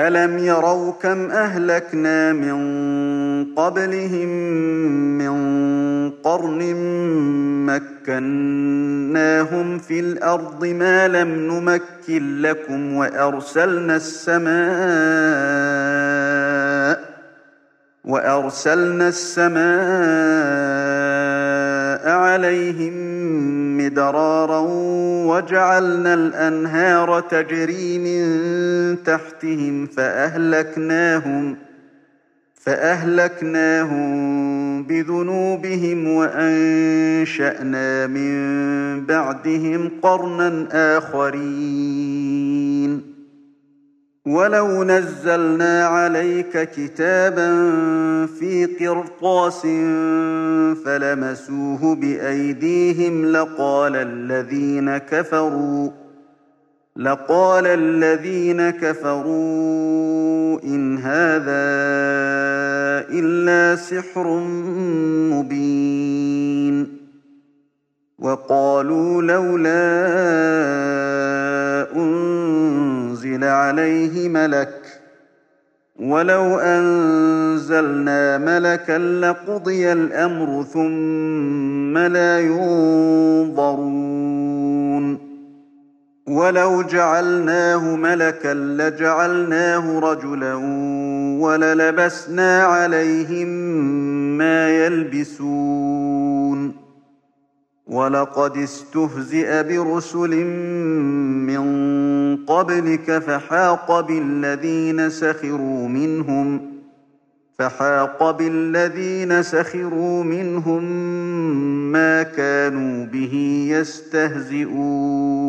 ألم يروا كم أهلكنا من قبلهم من قرن مكناهم في الأرض ما لم نمكن لكم وأرسلنا السماء وأرسلنا السماء عليهم مدرارا وجعلنا الأنهار تجري من تحتهم فأهلكناهم فأهلكناهم بذنوبهم وأنشأنا من بعدهم قرنا آخرين ولو نزلنا عليك كتابا في قرطاس فلمسوه بأيديهم لقال الذين كفروا لقال الذين كفروا إن هذا إلا سحر مبين وقالوا لولا أنزل عليه ملك ولو أنزلنا ملكا لقضي الأمر ثم لا ينظرون ولو جعلناه ملكا لجعلناه رجلا وللبسنا عليهم ما يلبسون ولقد استهزئ برسل من قبلك فحاق بالذين سخروا منهم فحاق بالذين سخروا منهم ما كانوا به يستهزئون.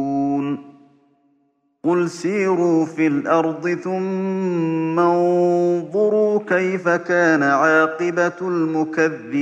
قل سيروا في الأرض ثم انظروا كيف كان عاقبة المكذبين.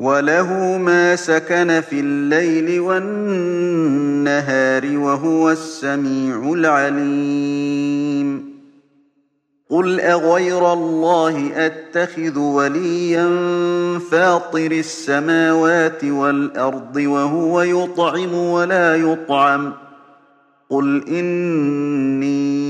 وله ما سكن في الليل والنهار وهو السميع العليم. قل أغير الله أتخذ وليا فاطر السماوات والأرض وهو يطعم ولا يطعم. قل إني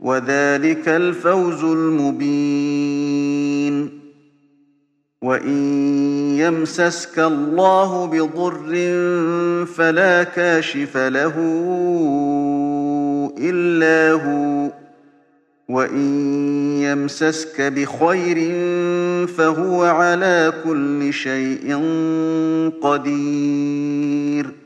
وذلك الفوز المبين. وإن يمسسك الله بضر فلا كاشف له إلا هو. وإن يمسسك بخير فهو على كل شيء قدير.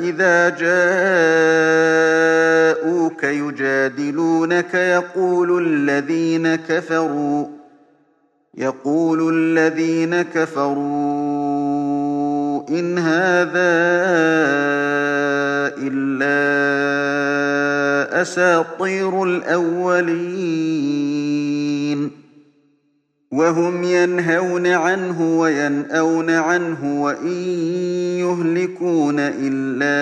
إذا جاءوك يجادلونك يقول الذين كفروا يقول الذين كفروا إن هذا إلا أساطير الأولين وهم ينهون عنه وينأون عنه وإن يهلكون إلا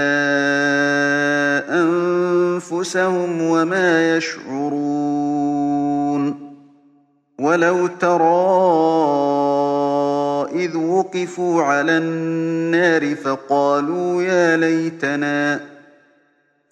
أنفسهم وما يشعرون ولو ترى إذ وقفوا على النار فقالوا يا ليتنا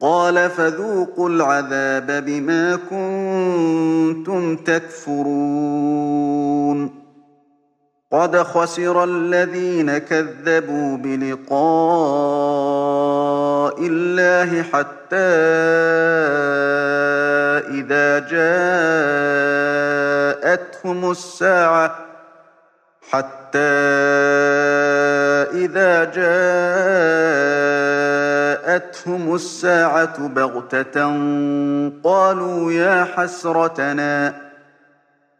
قال فذوقوا العذاب بما كنتم تكفرون. قد خسر الذين كذبوا بلقاء الله حتى إذا جاءتهم الساعة حتى إذا جاءتهم الساعة بغتة قالوا يا حسرتنا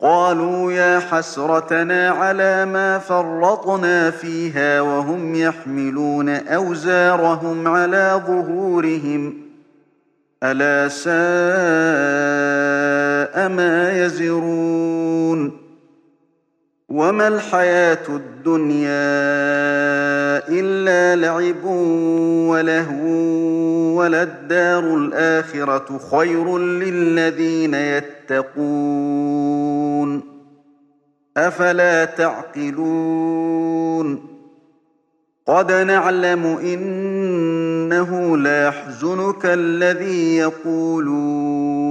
قالوا يا حسرتنا على ما فرطنا فيها وهم يحملون أوزارهم على ظهورهم. ألا ساء ما يزرون. وما الحياة الدنيا إلا لعب ولهو وللدار الآخرة خير للذين يتقون أفلا تعقلون قد نعلم إنه لا يحزنك الذي يقولون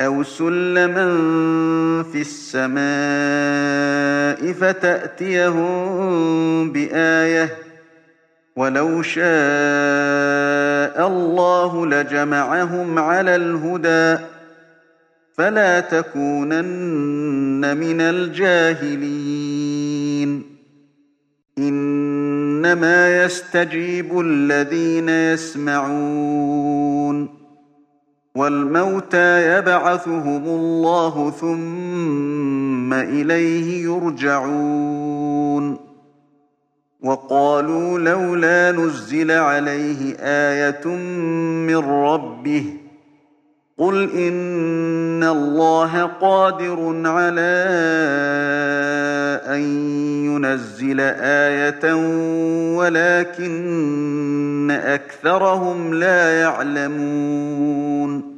أو سلما في السماء فتأتيهم بآية ولو شاء الله لجمعهم على الهدى فلا تكونن من الجاهلين إنما يستجيب الذين يسمعون والموتى يبعثهم الله ثم إليه يرجعون. وقالوا لولا نزل عليه آية من ربه قل إن الله قادر على أن ينزل آية ولكن أكثرهم لا يعلمون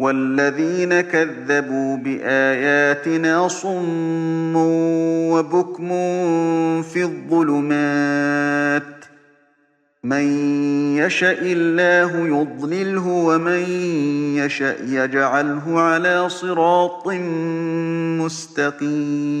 والذين كذبوا بآياتنا صم وبكم في الظلمات من يشاء الله يضلله ومن يشاء يجعله على صراط مستقيم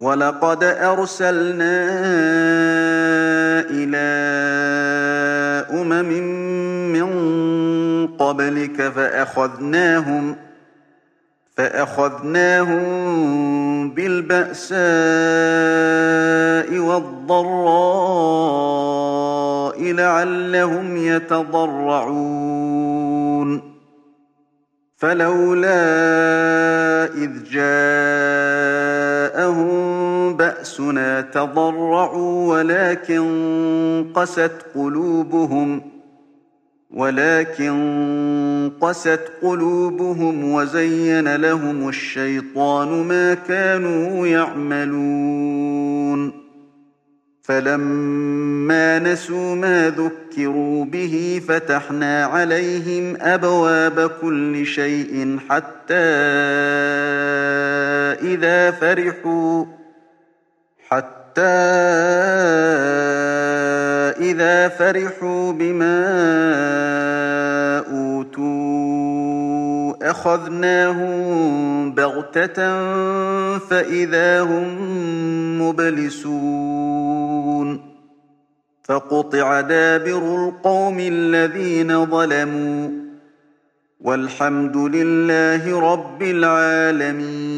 ولقد أرسلنا إلى أمم من قبلك فأخذناهم فأخذناهم بالبأساء والضراء لعلهم يتضرعون فلولا إذ جاءهم بأسنا تضرعوا ولكن قست قلوبهم ولكن قست قلوبهم وزين لهم الشيطان ما كانوا يعملون. فلما نسوا ما ذكروا به فتحنا عليهم أبواب كل شيء حتى إذا فرحوا حتى إذا فرحوا بما أوتوا. أخذناهم بغتة فإذا هم مبلسون فقطع دابر القوم الذين ظلموا والحمد لله رب العالمين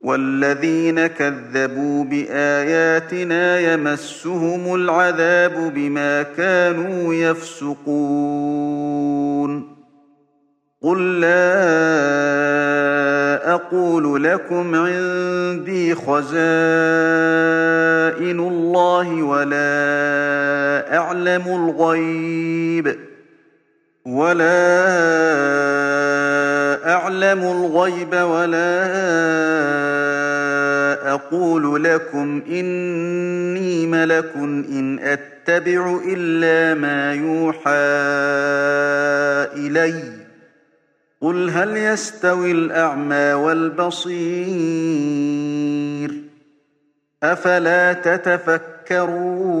والذين كذبوا بآياتنا يمسهم العذاب بما كانوا يفسقون. قل لا أقول لكم عندي خزائن الله ولا أعلم الغيب ولا أعلم الغيب ولا أقول لكم إني ملك إن أتبع إلا ما يوحى إلي قل هل يستوي الأعمى والبصير أفلا تتفكرون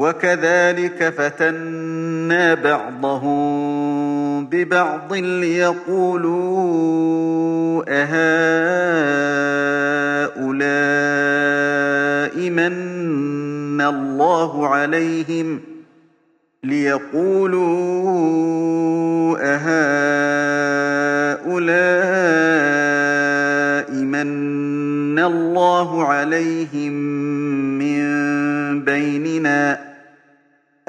وكذلك فتنا بعضهم ببعض ليقولوا أهؤلاء من الله عليهم؟ ليقولوا أهؤلاء من الله عليهم من بيننا؟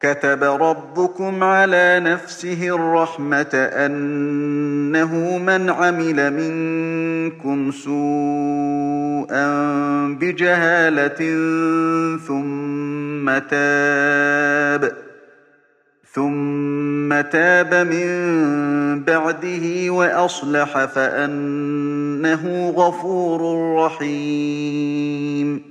كتب ربكم على نفسه الرحمة أنه من عمل منكم سوءا بجهالة ثم تاب ثم تاب من بعده وأصلح فأنه غفور رحيم.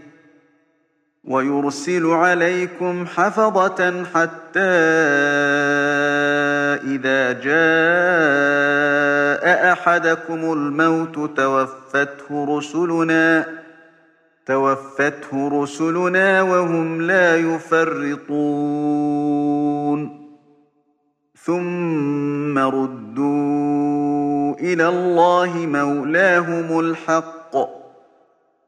ويرسل عليكم حفظة حتى إذا جاء أحدكم الموت توفته رسلنا توفته رسلنا وهم لا يفرطون. ثم ردوا إلى الله مولاهم الحق.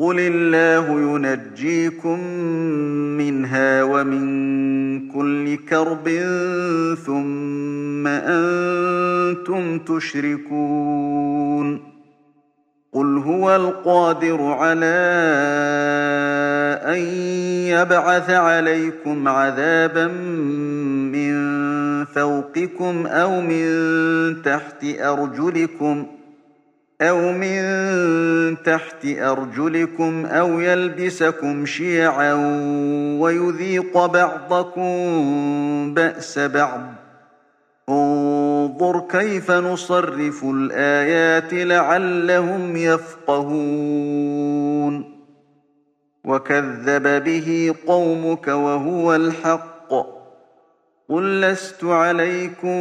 قل الله ينجيكم منها ومن كل كرب ثم أنتم تشركون قل هو القادر على أن يبعث عليكم عذابا من فوقكم أو من تحت أرجلكم ۖ أو من تحت أرجلكم أو يلبسكم شيعا ويذيق بعضكم بأس بعض انظر كيف نصرف الآيات لعلهم يفقهون وكذب به قومك وهو الحق قل لست عليكم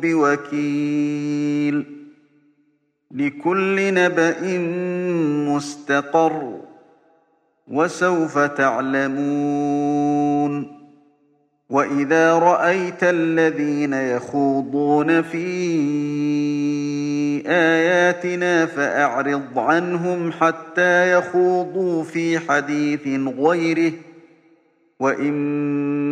بوكيل لكل نبأ مستقر وسوف تعلمون وإذا رأيت الذين يخوضون في آياتنا فأعرض عنهم حتى يخوضوا في حديث غيره وإما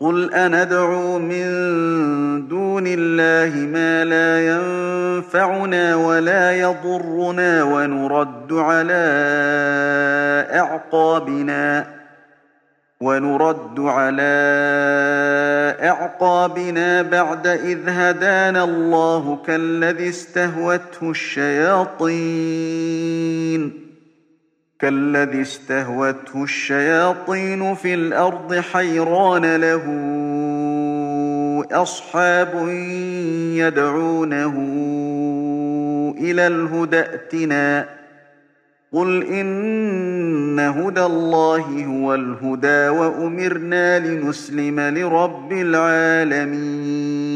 قل أندعو من دون الله ما لا ينفعنا ولا يضرنا ونرد على أعقابنا ونرد على أعقابنا بعد إذ هدانا الله كالذي استهوته الشياطين كالذي استهوته الشياطين في الأرض حيران له أصحاب يدعونه إلى الهدى ائتنا. قل إن هدى الله هو الهدى وأمرنا لنسلم لرب العالمين.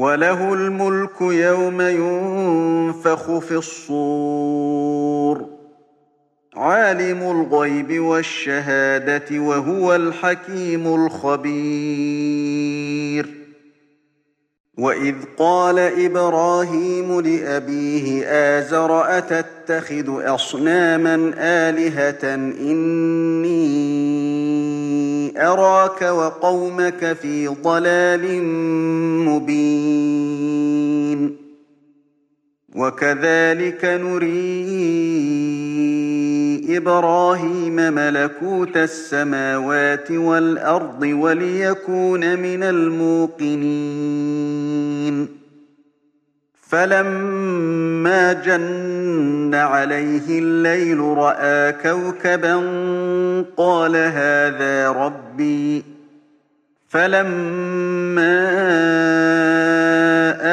وله الملك يوم ينفخ في الصور. عالم الغيب والشهادة وهو الحكيم الخبير. وإذ قال إبراهيم لأبيه آزر أتتخذ أصناما آلهة إني أراك وقومك في ضلال مبين. وكذلك نريد إبراهيم ملكوت السماوات والأرض وليكون من الموقنين. فلما جن عليه الليل رأى كوكبا قال هذا ربي. فلما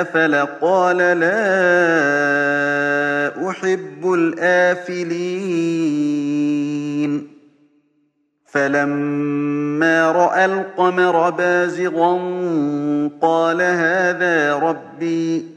أفل قال لا أحب الآفلين. فلما رأى القمر بازغا قال هذا ربي.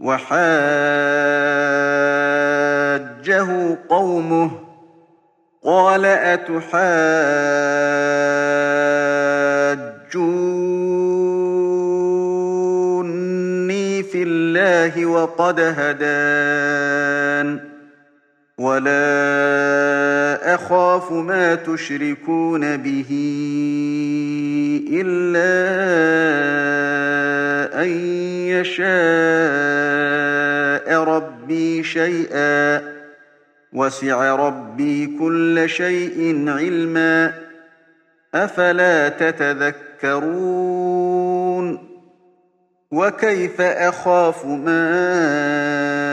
وحاجه قومه قال أتحاجوني في الله وقد هدان ولا أخاف ما تشركون به إلا أن يشاء ربي شيئا وسع ربي كل شيء علما أفلا تتذكرون وكيف أخاف ما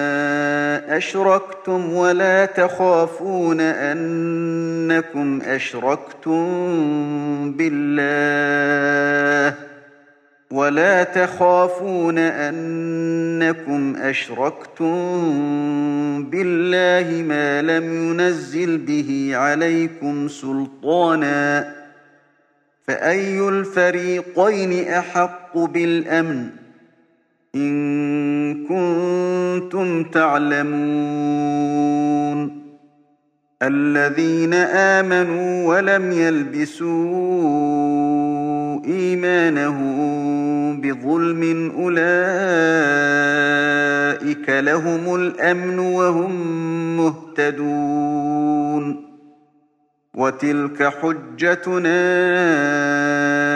أشركتم ولا تخافون أنكم أشركتم بالله ولا تخافون أنكم أشركتم بالله ما لم ينزل به عليكم سلطانا فأي الفريقين أحق بالأمن إن كنتم تعلمون الذين آمنوا ولم يلبسوا إيمانهم بظلم أولئك لهم الأمن وهم مهتدون وتلك حجتنا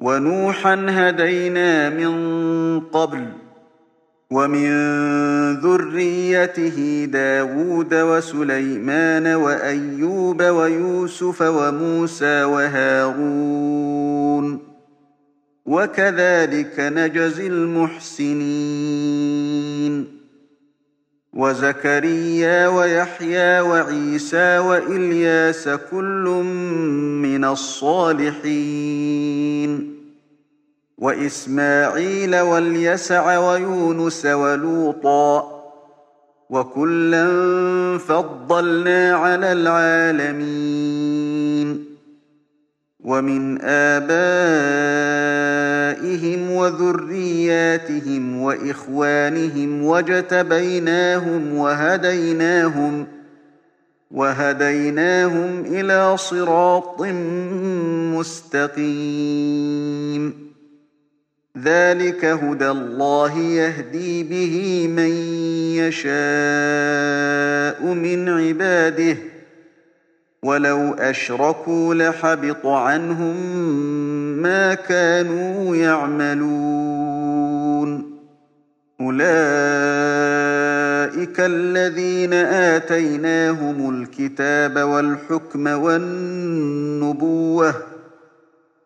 ونوحا هدينا من قبل ومن ذريته داود وسليمان وأيوب ويوسف وموسى وهارون وكذلك نجزي المحسنين وزكريا ويحيى وعيسى وإلياس كل من الصالحين. وإسماعيل واليسع ويونس ولوطا وكلا فضلنا على العالمين. ومن آبائهم وذرياتهم وإخوانهم وجتبيناهم وهديناهم وهديناهم إلى صراط مستقيم. ذلك هدى الله يهدي به من يشاء من عباده. ولو أشركوا لحبط عنهم ما كانوا يعملون. أولئك الذين آتيناهم الكتاب والحكم والنبوة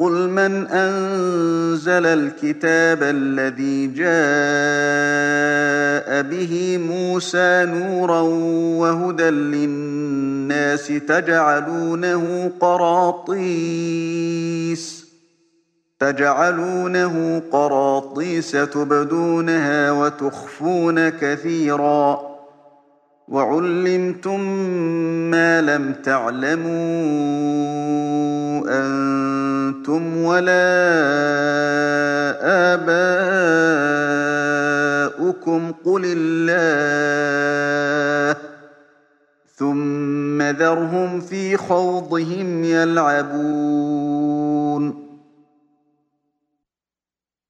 قل من أنزل الكتاب الذي جاء به موسى نورا وهدى للناس تجعلونه قراطيس تجعلونه قراطيس تبدونها وتخفون كثيراً وعلمتم ما لم تعلموا أنتم ولا ربكم قل الله. ثم ذرهم في خوضهم يلعبون.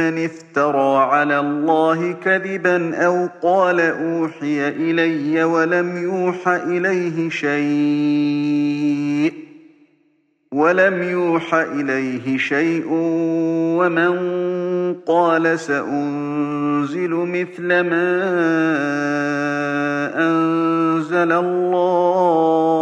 افترى على الله كذبا أو قال أوحي إلي ولم يوح إليه شيء ولم يوح إليه شيء ومن قال سأنزل مثل ما أنزل الله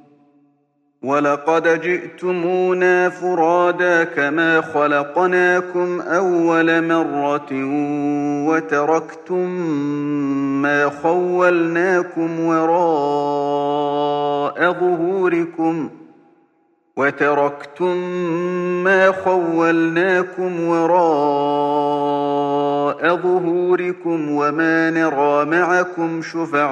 ولقد جئتمونا فرادا كما خلقناكم أول مرة وتركتم ما خولناكم وراء ظهوركم وتركتم ما خولناكم وراء ظهوركم وما نرى معكم شفعاءكم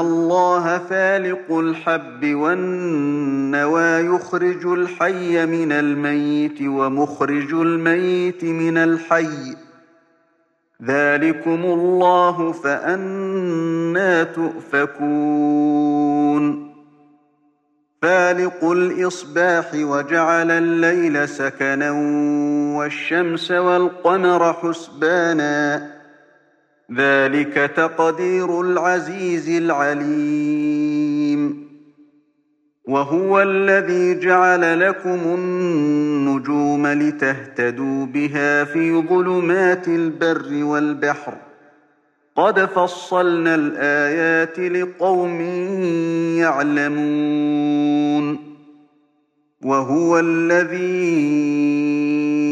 الله فالق الحب والنوى يخرج الحي من الميت ومخرج الميت من الحي. ذلكم الله فأنا تؤفكون. فالق الإصباح وجعل الليل سكنا والشمس والقمر حسبانا. ذلك تقدير العزيز العليم. وهو الذي جعل لكم النجوم لتهتدوا بها في ظلمات البر والبحر. قد فصلنا الآيات لقوم يعلمون. وهو الذي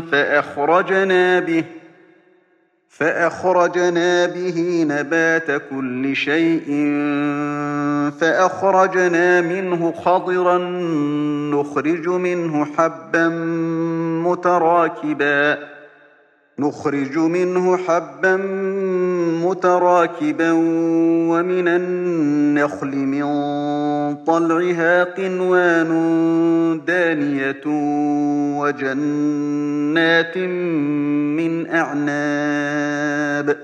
فأخرجنا به فأخرجنا به نبات كل شيء فأخرجنا منه خضرا نخرج منه حبا متراكبا نخرج منه حبا متراكبا ومن النخل من طلعها قنوان دانية وجنات من أعناب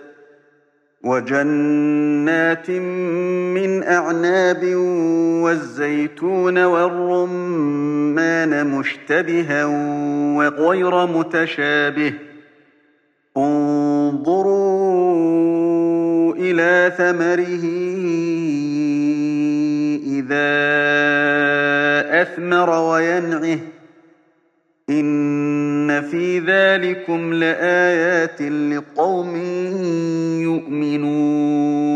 وجنات من أعناب والزيتون والرمان مشتبها وغير متشابه انظروا إلى ثمره إذا أثمر وينعه إن في ذلكم لآيات لقوم يؤمنون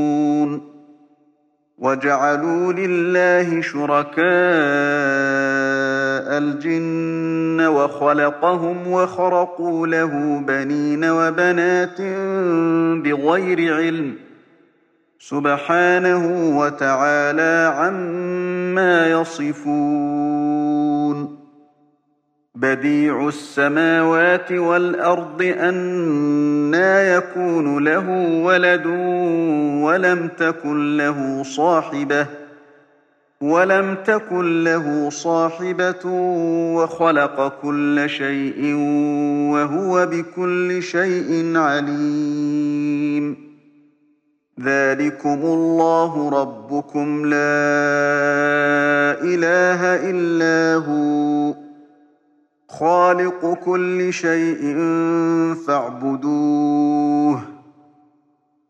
وجعلوا لله شركاء الجن وخلقهم وخرقوا له بنين وبنات بغير علم سبحانه وتعالى عما يصفون بديع السماوات والأرض أنا يكون له ولد ولم تكن له صاحبة ولم تكن له صاحبة وخلق كل شيء وهو بكل شيء عليم. ذلكم الله ربكم. لا إله إلا هو. خالق كل شيء فاعبدوه.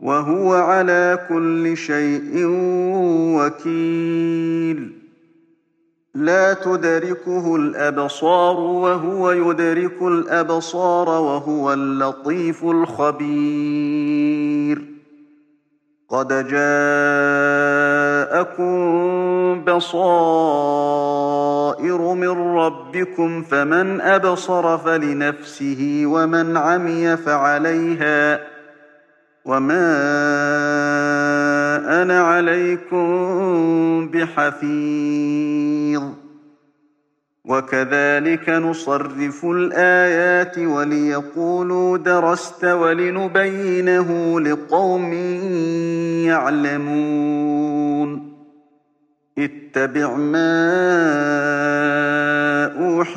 وهو على كل شيء وكيل. لا تدركه الأبصار وهو يدرك الأبصار وهو اللطيف الخبير. قد جاءكم بصائر من ربكم فمن أبصر فلنفسه ومن عمي فعليها وما أنا عليكم بحفيظ وكذلك نصرف الآيات وليقولوا درست ولنبينه لقوم يعلمون اتبع ما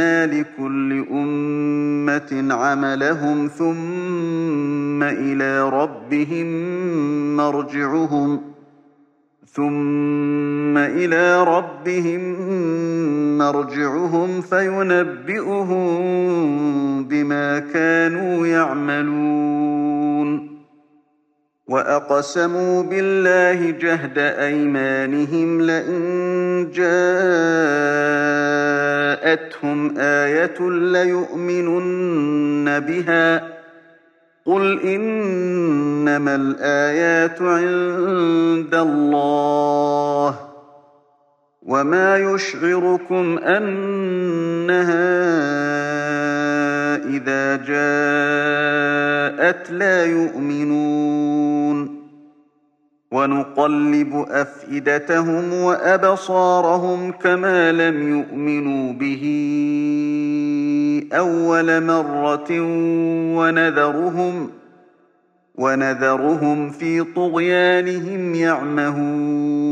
لكل أمة عملهم ثم إلى ربهم مرجعهم ثم إلى ربهم مرجعهم فينبئهم بما كانوا يعملون وأقسموا بالله جهد أيمانهم لئن جاءتهم آية ليؤمنن بها قل إنما الآيات عند الله وما يشعركم أنها إذا جاءت لا يؤمنون ونقلب أفئدتهم وأبصارهم كما لم يؤمنوا به أول مرة ونذرهم ونذرهم في طغيانهم يعمهون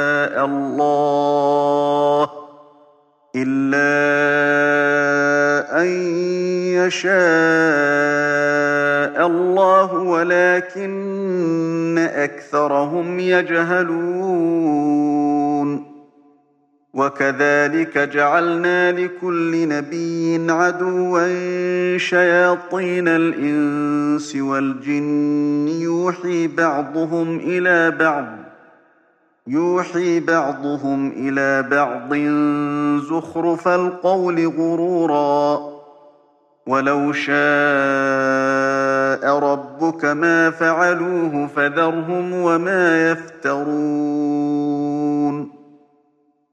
الله إلا أن يشاء الله ولكن أكثرهم يجهلون. وكذلك جعلنا لكل نبي عدوا شياطين الإنس والجن يوحي بعضهم إلى بعض. يوحي بعضهم إلى بعض زخرف القول غرورا. ولو شاء ربك ما فعلوه فذرهم وما يفترون.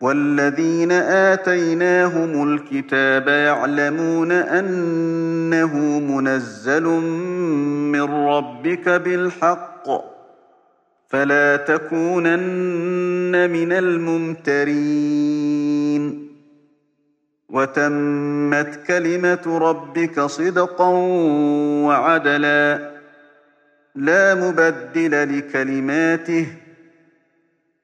والذين آتيناهم الكتاب يعلمون أنه منزل من ربك بالحق فلا تكونن من الممترين. وتمت كلمة ربك صدقا وعدلا لا مبدل لكلماته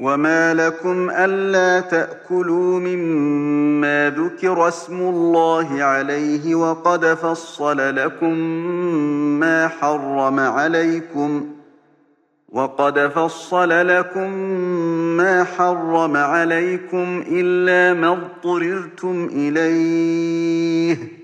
وما لكم ألا تأكلوا مما ذكر اسم الله عليه وقد فصل لكم ما حرم عليكم وقد فصل لكم ما حرم عليكم إلا ما اضطررتم إليه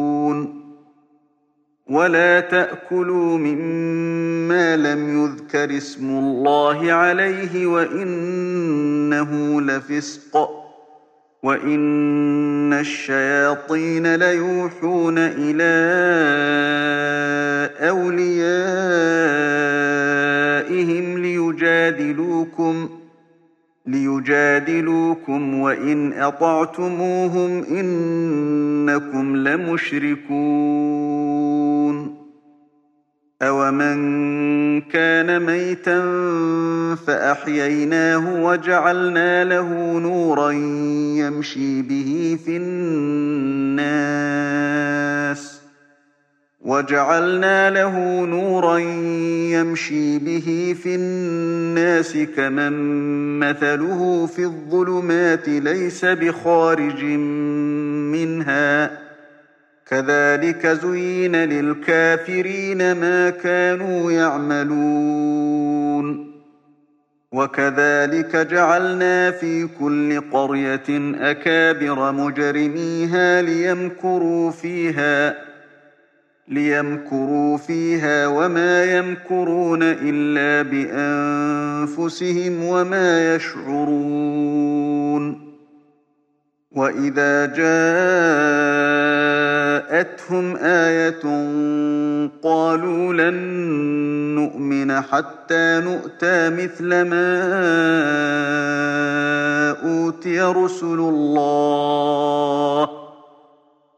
ولا تأكلوا مما لم يذكر اسم الله عليه وإنه لفسق وإن الشياطين ليوحون إلى أوليائهم ليجادلوكم ليجادلوكم وإن أطعتموهم إنكم لمشركون. أومن كان ميتا فأحييناه وجعلنا له نورا يمشي به في الناس. وجعلنا له نورا يمشي به في الناس كمن مثله في الظلمات ليس بخارج منها. كذلك زين للكافرين ما كانوا يعملون. وكذلك جعلنا في كل قرية أكابر مجرميها ليمكروا فيها. ليمكروا فيها وما يمكرون إلا بأنفسهم وما يشعرون وإذا جاءتهم آية قالوا لن نؤمن حتى نؤتى مثل ما أوتي رسل الله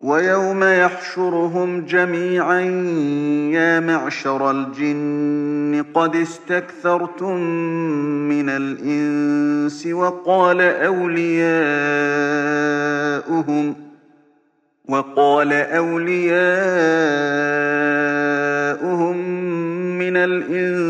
ويوم يحشرهم جميعا يا معشر الجن قد استكثرتم من الإنس وقال أولياؤهم وقال أولياؤهم من الإنس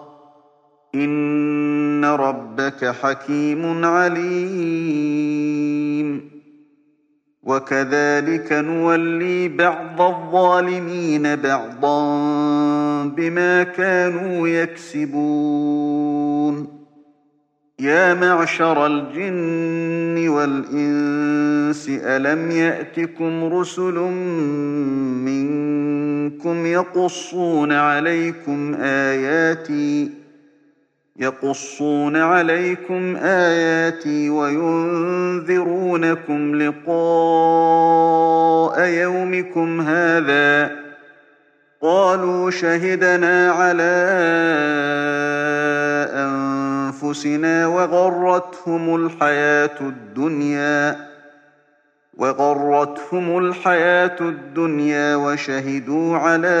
إن ربك حكيم عليم. وكذلك نولي بعض الظالمين بعضا بما كانوا يكسبون. يا معشر الجن والإنس ألم يأتكم رسل منكم يقصون عليكم آياتي يقصون عليكم آياتي وينذرونكم لقاء يومكم هذا قالوا شهدنا على أنفسنا وغرتهم الحياة الدنيا وغرتهم الحياة الدنيا وشهدوا على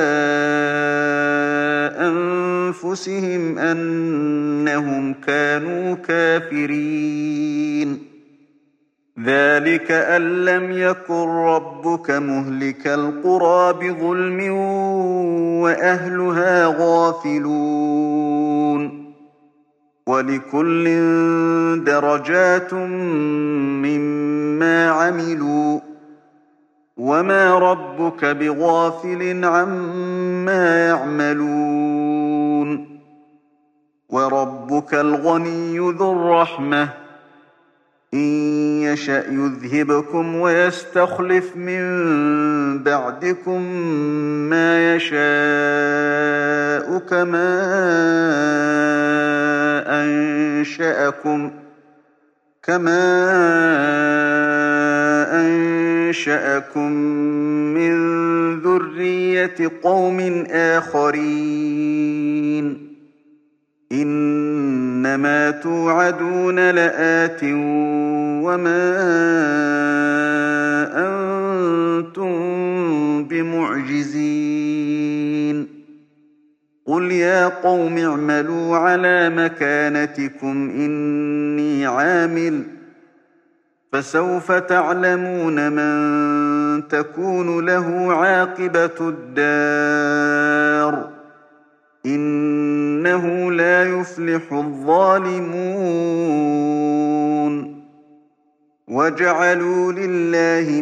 أنفسهم أنهم كانوا كافرين. ذلك أن لم يكن ربك مهلك القرى بظلم وأهلها غافلون. ولكل درجات مما عملوا. وما ربك بغافل عما يعملون وربك الغني ذو الرحمة إن يشأ يذهبكم ويستخلف من بعدكم ما يشاء كما أنشأكم كما أنشأكم من ذرية قوم آخرين. إنما توعدون لآت وما أنتم بمعجزين. قل يا قوم اعملوا على مكانتكم إني عامل فسوف تعلمون من تكون له عاقبة الدار. إنه لا يفلح الظالمون. وجعلوا لله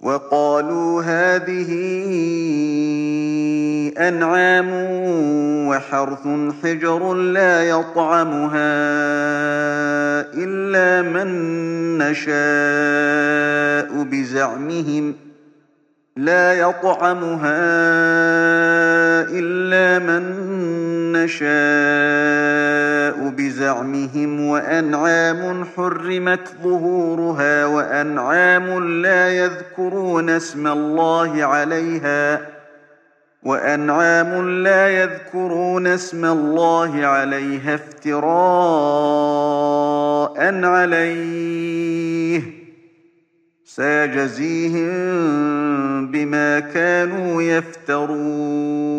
وقالوا هذه أنعام وحرث حجر لا يطعمها إلا من نشاء بزعمهم لا يطعمها إلا من نشاء بزعمهم وأنعام حرمت ظهورها وأنعام لا يذكرون اسم الله عليها وأنعام لا يذكرون اسم الله عليها افتراء عليه سيجزيهم بما كانوا يفترون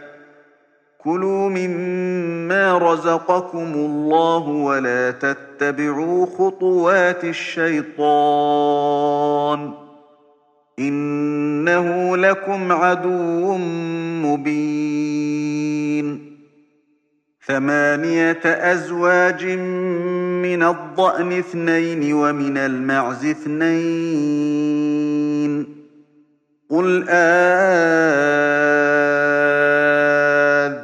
كلوا مما رزقكم الله ولا تتبعوا خطوات الشيطان إنه لكم عدو مبين. ثمانية أزواج من الضأن اثنين ومن المعز اثنين. قل آه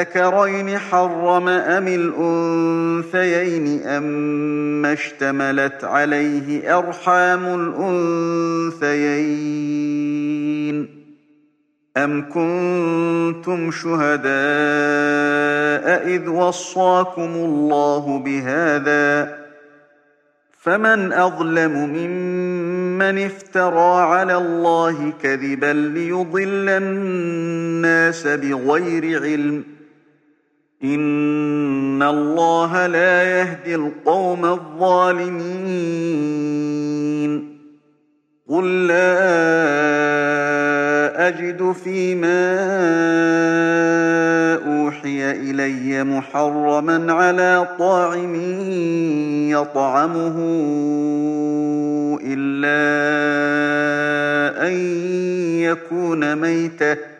آذكرين حرم أم الأنثيين أما اشتملت عليه أرحام الأنثيين أم كنتم شهداء إذ وصاكم الله بهذا فمن أظلم ممن من افترى على الله كذبا ليضل الناس بغير علم إن الله لا يهدي القوم الظالمين قل لا أجد فيما أوحي إلي محرما على طاعم يطعمه إلا أن يكون ميتة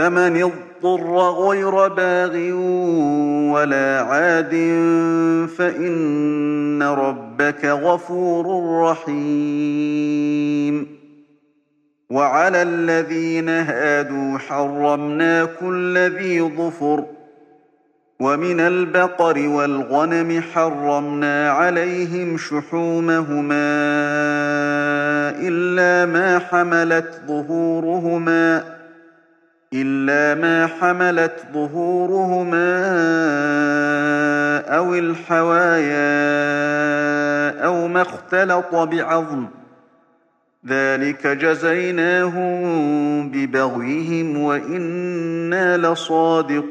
فمن اضطر غير باغ ولا عاد فإن ربك غفور رحيم. وعلى الذين هادوا حرمنا كل ذي ظفر ومن البقر والغنم حرمنا عليهم شحومهما إلا ما حملت ظهورهما. إلا ما حملت ظهورهما أو الحوايا أو ما اختلط بعظم. ذلك جزيناهم ببغيهم وإنا لصادقون.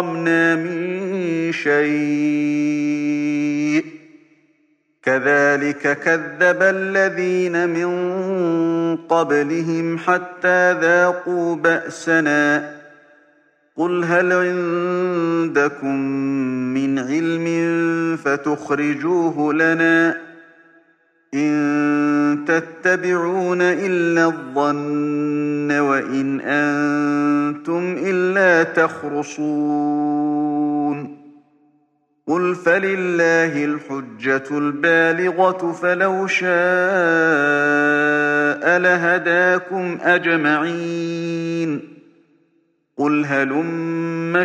حرمنا من شيء كذلك كذب الذين من قبلهم حتى ذاقوا بأسنا قل هل عندكم من علم فتخرجوه لنا إن تتبعون إلا الظن وإن أنتم إلا تخرصون. قل فلله الحجة البالغة فلو شاء لهداكم أجمعين. قل هلم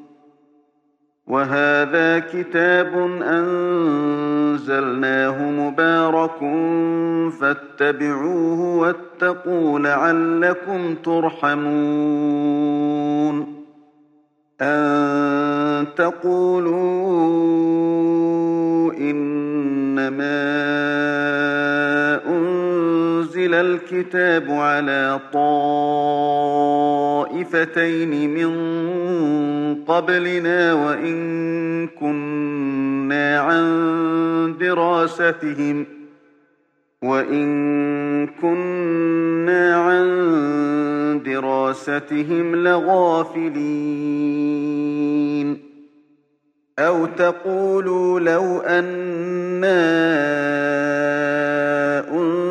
وهذا كتاب أنزلناه مبارك فاتبعوه واتقوا لعلكم ترحمون أن تقولوا إنما أنزل الكتاب على طائفتين من قبلنا وإن كنا عن دراستهم وإن كنا عن دراستهم لغافلين أو تقولوا لو أنا أنزل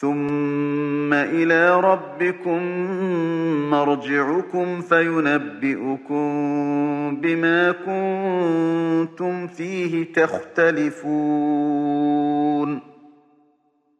ثم إلى ربكم مرجعكم فينبئكم بما كنتم فيه تختلفون